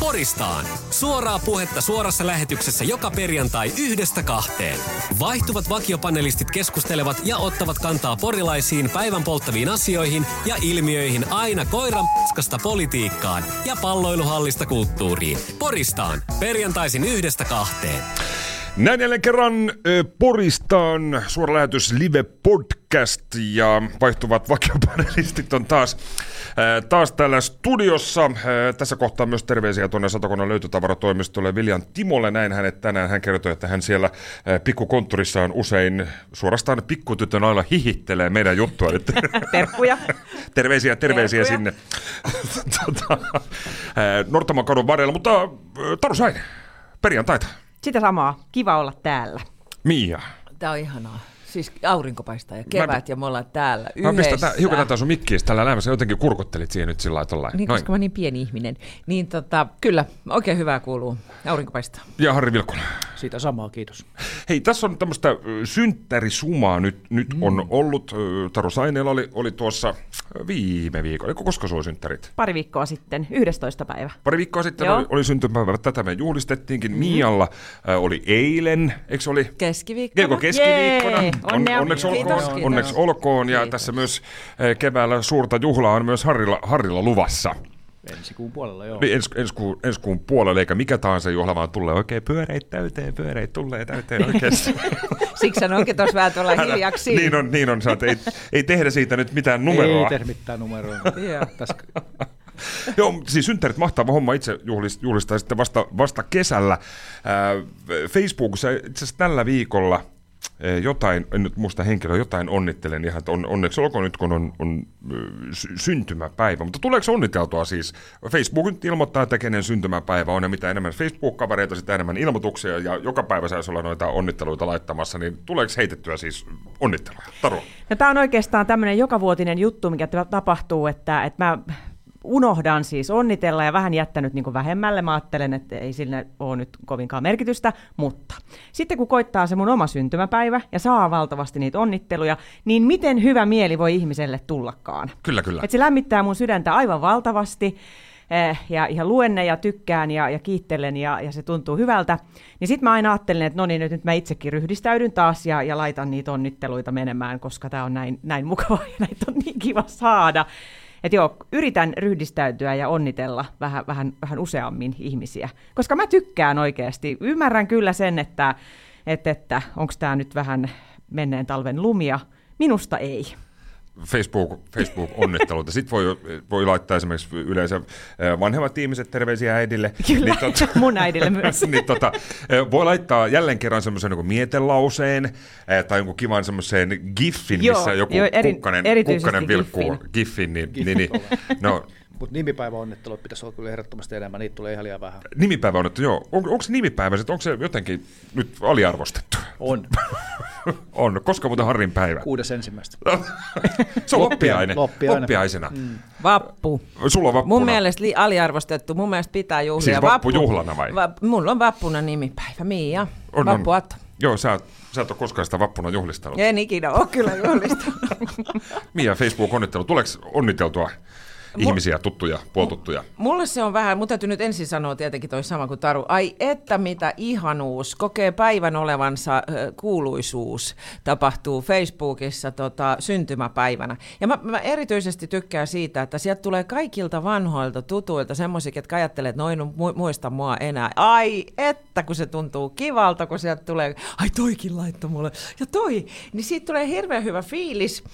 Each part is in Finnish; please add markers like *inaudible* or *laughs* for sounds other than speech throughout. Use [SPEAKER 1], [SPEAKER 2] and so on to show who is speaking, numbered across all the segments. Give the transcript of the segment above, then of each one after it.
[SPEAKER 1] Poristaan. Suoraa puhetta suorassa lähetyksessä joka perjantai yhdestä kahteen. Vaihtuvat vakiopanelistit keskustelevat ja ottavat kantaa porilaisiin päivän polttaviin asioihin ja ilmiöihin aina koiran politiikkaan ja palloiluhallista kulttuuriin. Poristaan. Perjantaisin yhdestä kahteen.
[SPEAKER 2] Näin jälleen kerran Poristaan suora lähetys Live Podcast ja vaihtuvat vakiopanelistit on taas, ö, taas täällä studiossa. Ö, tässä kohtaa myös terveisiä tuonne Satakunnan löytötavaratoimistolle Viljan Timolle. Näin hänet tänään. Hän kertoi, että hän siellä ö, pikkukonttorissaan usein suorastaan pikkutytön ailla hihittelee meidän juttua. Nyt. *laughs*
[SPEAKER 3] Terkkuja.
[SPEAKER 2] terveisiä, terveisiä
[SPEAKER 3] Terkkuja.
[SPEAKER 2] sinne *laughs* tota, Nortaman kadun varrella. Mutta Taru Sain, perjantaita.
[SPEAKER 3] Sitä samaa. Kiva olla täällä.
[SPEAKER 2] Mia.
[SPEAKER 4] Tämä on ihanaa. Siis aurinko paistaa ja kevät ja me ollaan täällä
[SPEAKER 2] Mä
[SPEAKER 4] yhdessä.
[SPEAKER 2] pistän tää, hiukan tätä sun mikkiä tällä elämässä. Jotenkin kurkottelit siihen nyt sillä lailla.
[SPEAKER 4] Niin,
[SPEAKER 2] Noin.
[SPEAKER 4] koska mä oon niin pieni ihminen. Niin tota, kyllä, oikein hyvää kuuluu. Aurinko paistaa.
[SPEAKER 2] Ja Harri Vilkula.
[SPEAKER 5] Siitä samaa, kiitos.
[SPEAKER 2] Hei, tässä on tämmöistä synttärisumaa nyt, nyt mm. on ollut. Taru Saineella oli, oli tuossa viime viikolla. Eikö koska sulla synttärit?
[SPEAKER 3] Pari viikkoa sitten, 11. päivä.
[SPEAKER 2] Pari viikkoa sitten
[SPEAKER 3] Joo.
[SPEAKER 2] oli, oli syntymäpäivä. Tätä me juhlistettiinkin. Mm. Mialla oli eilen, eikö se oli?
[SPEAKER 4] Keskiviikko.
[SPEAKER 2] Kelko keskiviikkona.
[SPEAKER 3] Jee! Onnea.
[SPEAKER 2] onneksi olkoon.
[SPEAKER 4] Kiitos, kiitos.
[SPEAKER 2] Onneksi olkoon. Ja
[SPEAKER 4] Kiitos.
[SPEAKER 2] tässä myös ö, keväällä suurta juhlaa on myös Harrilla, Harrilla luvassa.
[SPEAKER 5] Ensi kuun puolella, joo.
[SPEAKER 2] Niin ens, ensi, kuun, ensi kuun puolella, eikä mikä tahansa juhla, vaan tulee oikein pyöreitä täyteen, pyöreitä tulee täyteen oikeasti. *laughs*
[SPEAKER 4] Siksi hän onkin tuossa vähän tuolla hiljaksi.
[SPEAKER 2] niin on, niin on. Oot, ei, ei tehdä siitä nyt mitään numeroa.
[SPEAKER 5] Ei tehdä mitään numeroa.
[SPEAKER 4] Joo.
[SPEAKER 5] Tässä, *laughs*
[SPEAKER 2] Joo, siis synttärit mahtava homma itse juhlist- juhlistaa sitten vasta, vasta kesällä. Ää, Facebookissa itse asiassa tällä viikolla jotain, en nyt muista henkilöä, jotain onnittelen ihan, että on, onneksi olkoon nyt kun on, on syntymäpäivä, mutta tuleeko onniteltua siis? Facebook nyt ilmoittaa, että kenen syntymäpäivä on ja mitä enemmän Facebook-kavereita, sitä enemmän ilmoituksia ja joka päivä saisi olla noita onnitteluita laittamassa, niin tuleeko heitettyä siis onnitteluja? Taru.
[SPEAKER 3] No, tämä on oikeastaan tämmöinen jokavuotinen juttu, mikä ta- tapahtuu, että, että mä unohdan siis onnitella ja vähän jättänyt niin vähemmälle. Mä ajattelen, että ei sillä ole nyt kovinkaan merkitystä, mutta sitten kun koittaa se mun oma syntymäpäivä ja saa valtavasti niitä onnitteluja, niin miten hyvä mieli voi ihmiselle tullakaan?
[SPEAKER 2] Kyllä, kyllä.
[SPEAKER 3] Et se lämmittää mun sydäntä aivan valtavasti. eh, Ja ihan luen ne ja tykkään ja, ja kiittelen ja, ja se tuntuu hyvältä. Niin sitten mä aina ajattelen, että no niin, nyt, nyt mä itsekin ryhdistäydyn taas ja, ja laitan niitä onnitteluita menemään, koska tämä on näin, näin mukavaa *laughs* ja näitä on niin kiva saada. Että joo, yritän ryhdistäytyä ja onnitella vähän, vähän, vähän useammin ihmisiä, koska mä tykkään oikeasti. Ymmärrän kyllä sen, että, että, että onko tämä nyt vähän menneen talven lumia. Minusta ei.
[SPEAKER 2] Facebook, Facebook-onnitteluita. Sitten voi, voi laittaa esimerkiksi yleensä äh, vanhemmat ihmiset terveisiä äidille.
[SPEAKER 3] Kyllä,
[SPEAKER 2] Niin, tota,
[SPEAKER 3] mun äidille myös. *laughs*
[SPEAKER 2] niin, tota, äh, voi laittaa jälleen kerran semmoisen niin mietelauseen äh, tai jonkun kivan semmoisen giffin,
[SPEAKER 3] Joo,
[SPEAKER 2] missä joku
[SPEAKER 3] joo, eri-
[SPEAKER 2] kukkanen, kukkanen vilkkuu
[SPEAKER 3] giffin.
[SPEAKER 2] giffin. Niin, niin, niin, no,
[SPEAKER 5] mutta nimipäiväonnittelut pitäisi olla kyllä ehdottomasti enemmän, niitä tulee ihan liian vähän.
[SPEAKER 2] nimipäivä on, että joo. On, onko se nimipäivä, onko se jotenkin nyt aliarvostettu?
[SPEAKER 5] On. *laughs*
[SPEAKER 2] On. Koska muuten Harrin päivä?
[SPEAKER 5] Kuudes ensimmäistä. *laughs*
[SPEAKER 2] se on loppiainen.
[SPEAKER 5] loppiainen.
[SPEAKER 2] Loppiaisena. Mm.
[SPEAKER 4] Vappu.
[SPEAKER 2] Sulla on vappuna.
[SPEAKER 4] Mun mielestä li- aliarvostettu. Mun mielestä pitää juhlia.
[SPEAKER 2] Siis vappujuhlana vai?
[SPEAKER 4] Va- mulla on vappuna nimipäivä. Mia.
[SPEAKER 2] On, on. Joo, sä, oot- sä et ole koskaan sitä vappuna juhlistanut.
[SPEAKER 4] En ikinä ole kyllä juhlistanut. *laughs*
[SPEAKER 2] Mia Facebook-onnittelu. Tuleeko onniteltua ihmisiä, tuttuja, puoltuttuja?
[SPEAKER 4] Mulle se on vähän, mun täytyy nyt ensin sanoa tietenkin toi sama kuin Taru. Ai että mitä ihanuus, kokee päivän olevansa ö, kuuluisuus tapahtuu Facebookissa tota, syntymäpäivänä. Ja mä, mä erityisesti tykkään siitä, että sieltä tulee kaikilta vanhoilta tutuilta semmoisia, jotka ajattelee, että noin mu- muista mua enää. Ai että kun se tuntuu kivalta, kun sieltä tulee, ai toikin laittoi mulle, ja toi, niin siitä tulee hirveän hyvä fiilis.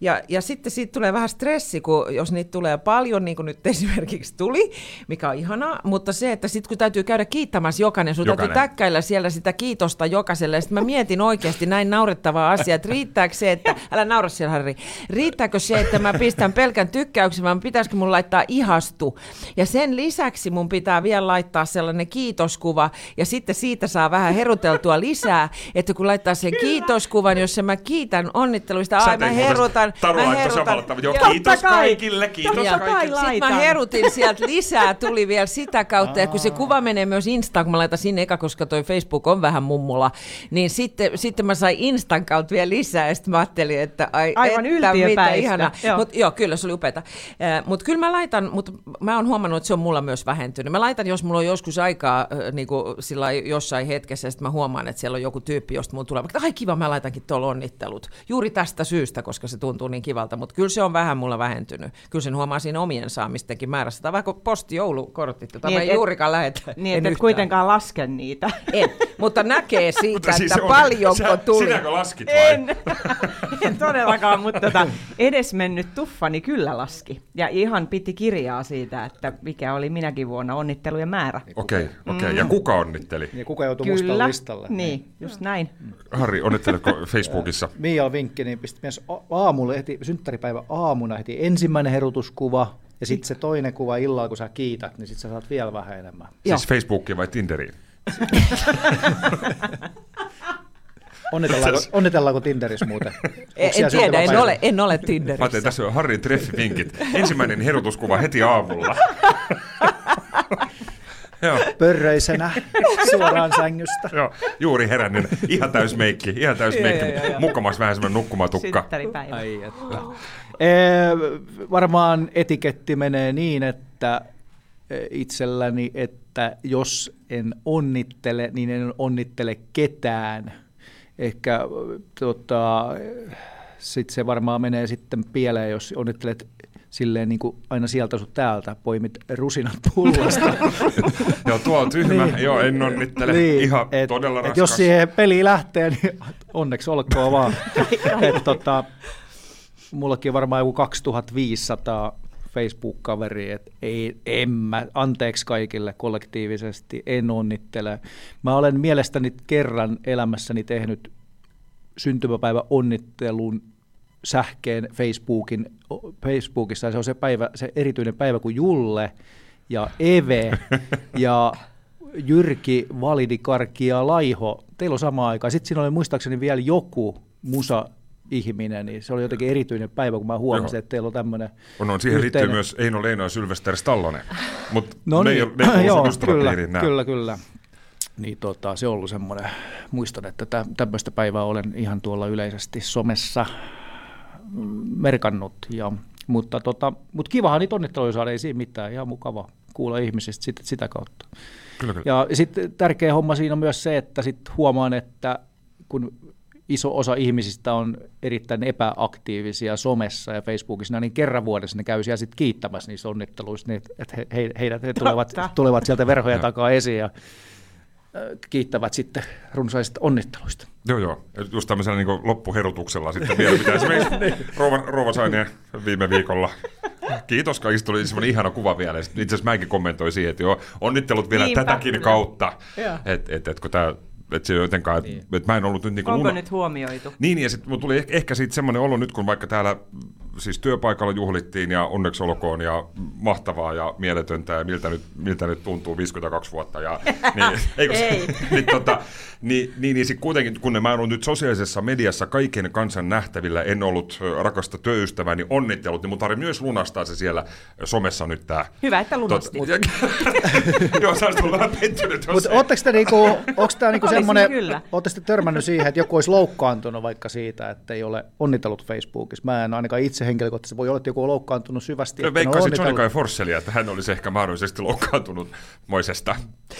[SPEAKER 4] Ja, ja sitten siitä tulee vähän stressi, kun jos niitä tulee paljon, niin kuin nyt *laughs* esimerkiksi tuli, mikä on ihanaa, mutta se, että sitten kun täytyy käydä kiittämässä jokainen, sun
[SPEAKER 2] Jokainen.
[SPEAKER 4] täytyy täkkäillä siellä sitä kiitosta jokaiselle. Sitten mä mietin oikeasti näin naurettavaa asiaa, että riittääkö se, että, *laughs* älä naura siellä Harri, riittääkö se, että mä pistän pelkän tykkäyksen, vai pitäisikö mun laittaa ihastu. Ja sen lisäksi mun pitää vielä laittaa sellainen kiitoskuva, ja sitten siitä saa vähän heruteltua lisää, että kun laittaa sen kiitoskuvan, jossa mä kiitän onnitteluista, ai mä
[SPEAKER 2] teit
[SPEAKER 4] herutan,
[SPEAKER 2] Taru laittoi samalla tavalla. Kiitos
[SPEAKER 3] kai.
[SPEAKER 2] kaikille, kiitos
[SPEAKER 3] Totta
[SPEAKER 2] kaikille.
[SPEAKER 4] sitten mä
[SPEAKER 3] laitan.
[SPEAKER 4] herutin sieltä lisää, tuli vielä sitä kautta, ja kun se kuva menee myös Instaan, kun mä laitan sinne eka, koska toi Facebook on vähän mummulla, niin sitten, sitten mä sain Instan kautta vielä lisää, ja sitten mä ajattelin, että ai,
[SPEAKER 3] Aivan
[SPEAKER 4] että mitä
[SPEAKER 3] yltiöpäistä.
[SPEAKER 4] ihana.
[SPEAKER 3] Joo.
[SPEAKER 4] Mut, joo, kyllä se oli upeata. Mutta kyllä mä laitan, mutta mä oon huomannut, että se on mulla myös vähentynyt. Mä laitan, jos mulla on joskus aikaa niin kuin sillä jossain hetkessä, ja sitten mä huomaan, että siellä on joku tyyppi, josta mulla tulee, vaikka ai kiva, mä laitankin tuolla onnittelut. Juuri tästä syystä, koska se tuntuu niin kivalta, mutta kyllä se on vähän mulla vähentynyt. Kyllä sen huomaa siinä omien saamistenkin määrässä. Tai vaikka postijoulukortit, jota
[SPEAKER 3] Niin,
[SPEAKER 4] niin, mä
[SPEAKER 3] et-
[SPEAKER 4] juurikaan lähetä.
[SPEAKER 3] Niin, että et
[SPEAKER 4] yhtään.
[SPEAKER 3] kuitenkaan laske niitä.
[SPEAKER 4] En, mutta näkee siitä,
[SPEAKER 2] Mutta
[SPEAKER 4] että
[SPEAKER 2] siis se on-
[SPEAKER 4] paljonko
[SPEAKER 2] sä-
[SPEAKER 4] tuli.
[SPEAKER 2] Sinäkö laskit vai?
[SPEAKER 3] En, *laughs* en todellakaan, mutta tota, edesmennyt tuffani kyllä laski. Ja ihan piti kirjaa siitä, että mikä oli minäkin vuonna onnittelujen määrä.
[SPEAKER 2] Okei, okei. Ja kuka onnitteli?
[SPEAKER 5] Niin kuka joutuu mustalle
[SPEAKER 3] Kyllä,
[SPEAKER 5] listalle?
[SPEAKER 3] niin, just näin.
[SPEAKER 2] Harri, onnitteletko Facebookissa?
[SPEAKER 5] Mia vinkki, niin pisti myös a- aamulla heti, synttäripäivä aamuna heti ensimmäinen herutuskuva, ja sitten se toinen kuva illalla, kun sä kiität, niin sitten sä saat vielä vähän enemmän.
[SPEAKER 4] Joo.
[SPEAKER 2] Siis Facebookiin vai Tinderiin? *laughs*
[SPEAKER 5] Onnitellaanko, onnitellaanko Tinderissä muuten?
[SPEAKER 4] En, en tiedä, en ole, en ole
[SPEAKER 2] Mä ajattelin,
[SPEAKER 4] Tinderissä.
[SPEAKER 2] tässä on Harrin treffivinkit. Ensimmäinen herutuskuva heti aamulla. *laughs* Joo,
[SPEAKER 5] Pörröisenä suoraan sängystä.
[SPEAKER 2] joo, juuri herännyt. Ihan täys meikki, ihan täys meikki. Mukamas vähän semmoinen nukkumatukka.
[SPEAKER 3] Synttäripäivä.
[SPEAKER 5] Ai että. Ee, varmaan etiketti menee niin, että e, itselläni, että jos en onnittele, niin en onnittele ketään. Ehkä tota, sitten se varmaan menee sitten pieleen, jos onnittelet silleen niin kuin aina sieltä sun täältä, poimit rusinat pullasta. *laughs*
[SPEAKER 2] Joo, tuo on tyhmä. Joo, en onnittele. Ihan
[SPEAKER 5] et,
[SPEAKER 2] todella
[SPEAKER 5] et
[SPEAKER 2] raskas.
[SPEAKER 5] jos siihen peliin lähtee, niin onneksi olkoon vaan. *laughs* et, tota, mullakin on varmaan joku 2500 Facebook-kaveri, että ei, en mä, anteeksi kaikille kollektiivisesti, en onnittele. Mä olen mielestäni kerran elämässäni tehnyt syntymäpäivä onnittelun sähkeen Facebookin, Facebookissa. Se on se, päivä, se erityinen päivä, kun Julle ja Eve *laughs* ja Jyrki, Validi, Karkki ja Laiho, teillä on sama aika. Sitten siinä oli muistaakseni vielä joku musa ihminen, niin se oli jotenkin erityinen päivä, kun mä huomasin,
[SPEAKER 2] Joo.
[SPEAKER 5] että teillä on tämmöinen
[SPEAKER 2] On, on siihen liittyy
[SPEAKER 5] yhteinen-
[SPEAKER 2] myös Eino Leino ja Sylvester Stallone. Mutta *laughs*
[SPEAKER 5] No
[SPEAKER 2] ne,
[SPEAKER 5] niin,
[SPEAKER 2] ei, ne ei *laughs*
[SPEAKER 5] joo, kyllä,
[SPEAKER 2] nää.
[SPEAKER 5] kyllä, kyllä. Niin tota, se on ollut semmoinen, muistan, että tä, tämmöistä päivää olen ihan tuolla yleisesti somessa merkannut. Ja, mutta, tota, mutta kivahan niitä onnitteluja saada, ei siinä mitään, ihan mukava kuulla ihmisistä sit, sitä kautta.
[SPEAKER 2] Kyllä, kyllä.
[SPEAKER 5] Ja sitten tärkeä homma siinä on myös se, että sit huomaan, että kun iso osa ihmisistä on erittäin epäaktiivisia somessa ja Facebookissa, niin kerran vuodessa ne käy siellä sitten kiittämässä niissä onnitteluissa, niin että he, he, heidät he tulevat, tulevat sieltä verhojen
[SPEAKER 2] Joo.
[SPEAKER 5] takaa esiin ja kiittävät sitten runsaista onnitteluista.
[SPEAKER 2] Joo, joo. Ja Just tämmöisellä niin loppuherutuksella sitten vielä pitää. *laughs* Esimerkiksi Rouva, Rouva Sainien viime viikolla. Kiitos kaikista, tuli semmoinen ihana kuva vielä. Itse asiassa mäkin kommentoin siihen, että joo, onnittelut vielä
[SPEAKER 3] Niinpä,
[SPEAKER 2] tätäkin
[SPEAKER 3] kyllä.
[SPEAKER 2] kautta. Että et, et, kun tää, et se jotenkaan, että et mä en ollut nyt niin kuin
[SPEAKER 3] Onko nyt huomioitu?
[SPEAKER 2] Niin, ja sitten tuli eh- ehkä siitä semmoinen olo nyt, kun vaikka täällä siis työpaikalla juhlittiin ja onneksi olkoon ja mahtavaa ja mieletöntä ja miltä nyt, miltä nyt tuntuu 52 vuotta. Ja, *laughs* niin, eikö, se-
[SPEAKER 3] Ei. *laughs*
[SPEAKER 2] niin, tota, niin, niin, niin sit kuitenkin, kun mä oon ollut nyt sosiaalisessa mediassa kaiken kansan nähtävillä, en ollut rakasta työystäväni onnittelut, niin mun tarvii myös lunastaa se siellä somessa nyt tää.
[SPEAKER 3] Hyvä, että lunastit.
[SPEAKER 2] Tot, *laughs* joo, sä olisit vähän pettynyt.
[SPEAKER 5] Mutta
[SPEAKER 2] ei-
[SPEAKER 5] ootteko te niinku, onko tämä niinku
[SPEAKER 3] kyllä.
[SPEAKER 5] ootteko te törmännyt siihen, että joku olisi loukkaantunut vaikka siitä, että ei ole onnitellut Facebookissa? Mä en ainakaan itse henkilökohtaisesti, voi olla, että joku on loukkaantunut syvästi. en ole
[SPEAKER 2] Veikkaisin Johnny. Kai Forssellia, että hän olisi ehkä mahdollisesti loukkaantunut moisesta.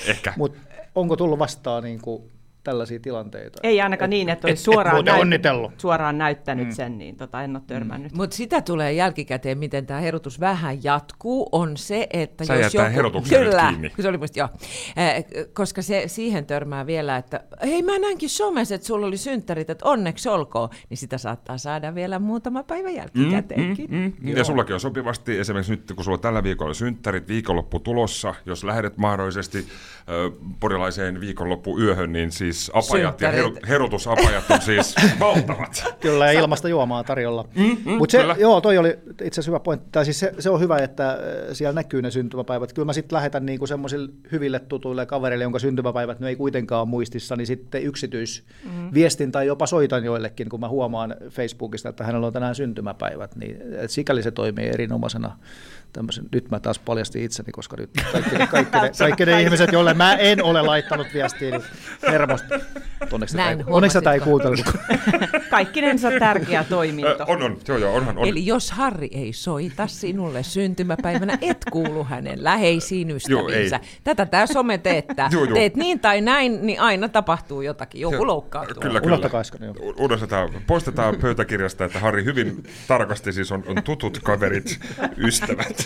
[SPEAKER 2] Ehkä.
[SPEAKER 5] Mutta onko tullut vastaan niin kuin tällaisia tilanteita.
[SPEAKER 3] Ei ainakaan niin, että olisi suoraan,
[SPEAKER 5] muuten onnitellut.
[SPEAKER 3] suoraan näyttänyt mm. sen, niin tota, en ole törmännyt.
[SPEAKER 4] Mm. Mutta sitä tulee jälkikäteen, miten tämä herotus vähän jatkuu, on se, että
[SPEAKER 2] Sä
[SPEAKER 4] jos joku... Kyllä,
[SPEAKER 2] kiinni.
[SPEAKER 4] se oli musta, joo. Eh, koska se siihen törmää vielä, että hei mä näinkin somessa, että sulla oli synttärit, että onneksi olkoon, niin sitä saattaa saada vielä muutama päivä jälkikäteenkin.
[SPEAKER 2] Mm, mm. Ja sullakin on sopivasti, esimerkiksi nyt kun sulla tällä viikolla synttärit, viikonloppu tulossa, jos lähdet mahdollisesti ö, porilaiseen viikonloppuyöhön, niin siis apajat ja heru, herotusapajat on siis *laughs* valtavat.
[SPEAKER 5] Kyllä, ja ilmasta juomaa tarjolla.
[SPEAKER 2] Mm, mm,
[SPEAKER 5] Mutta se,
[SPEAKER 2] kyllä.
[SPEAKER 5] joo, toi oli itse asiassa hyvä pointti. Tai siis se, se, on hyvä, että äh, siellä näkyy ne syntymäpäivät. Kyllä mä sitten lähetän niinku semmoisille hyville tutuille kavereille, jonka syntymäpäivät ne ei kuitenkaan ole muistissa, niin sitten yksityisviestin tai jopa soitan joillekin, kun mä huomaan Facebookista, että hänellä on tänään syntymäpäivät. Niin, sikäli se toimii erinomaisena tämmöisen. Nyt mä taas paljastin itseni, koska nyt *laughs* kaikki ne, kaikki ne, kaikki ne ihmiset, joille mä en ole laittanut viestiä, niin hermosti. Onneksi tätä
[SPEAKER 4] Näin,
[SPEAKER 5] ei, onneksi tätä ei
[SPEAKER 4] huomasit
[SPEAKER 5] kuuntele. *laughs*
[SPEAKER 3] Kaikkinensa tärkeä toiminto.
[SPEAKER 2] on, on, joo, joo, onhan, on.
[SPEAKER 4] Eli jos Harri ei soita sinulle syntymäpäivänä, et kuulu hänen läheisiin ystäviinsä.
[SPEAKER 2] ei.
[SPEAKER 4] Tätä tämä some teettää.
[SPEAKER 2] Joo, joo.
[SPEAKER 4] Teet niin tai näin, niin aina tapahtuu jotakin. Joku loukkaantuu.
[SPEAKER 2] Kyllä, kyllä.
[SPEAKER 5] Unohtakaa joo.
[SPEAKER 2] Unohdetaan, poistetaan pöytäkirjasta, että Harri hyvin tarkasti siis on, on tutut kaverit, ystävät.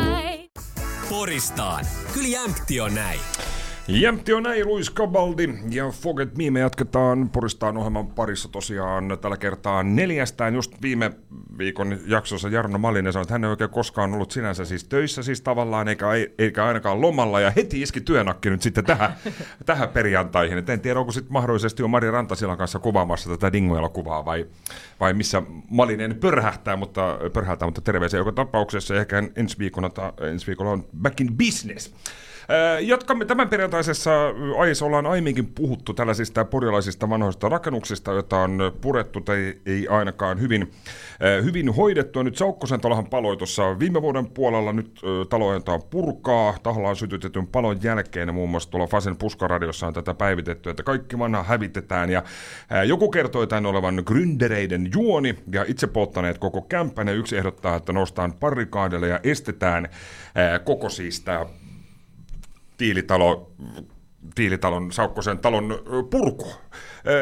[SPEAKER 1] Poristaan. Kyllä jämpti on näin.
[SPEAKER 2] Jämpti on näin, Luis Cabaldi ja Forget Me. Me jatketaan Poristaan ohjelman parissa tosiaan tällä kertaa neljästään. Just viime viikon jaksossa Jarno Malinen sanoi, että hän ei oikein koskaan ollut sinänsä siis töissä siis tavallaan, eikä, eikä ainakaan lomalla. Ja heti iski työnakki nyt sitten tähän, *laughs* tähän perjantaihin. Et en tiedä, onko sitten mahdollisesti jo Mari Rantasilan kanssa kuvaamassa tätä Dingo-elokuvaa vai, vai missä Malinen pörhähtää, mutta, pörhähtää, mutta terveisiä joka tapauksessa. Ehkä ensi, viikolla, ta, ensi viikolla on back in business. Ää, Jatkamme tämän perjantaisessa aiheessa ollaan aiemminkin puhuttu tällaisista porilaisista vanhoista rakennuksista, joita on purettu tai ei ainakaan hyvin, hyvin hoidettu. Nyt Saukkosen talohan paloi tuossa viime vuoden puolella, nyt ö, talo ajetaan purkaa. Tahollaan sytytetyn palon jälkeen muun muassa tuolla Fasen puskaradiossa on tätä päivitetty, että kaikki vanha hävitetään. Ja joku kertoi tämän olevan gründereiden juoni ja itse polttaneet koko kämppän yksi ehdottaa, että noustaan parikaadelle ja estetään ää, koko siis tämä tiilitalo, tiilitalon, Saukkosen talon purku.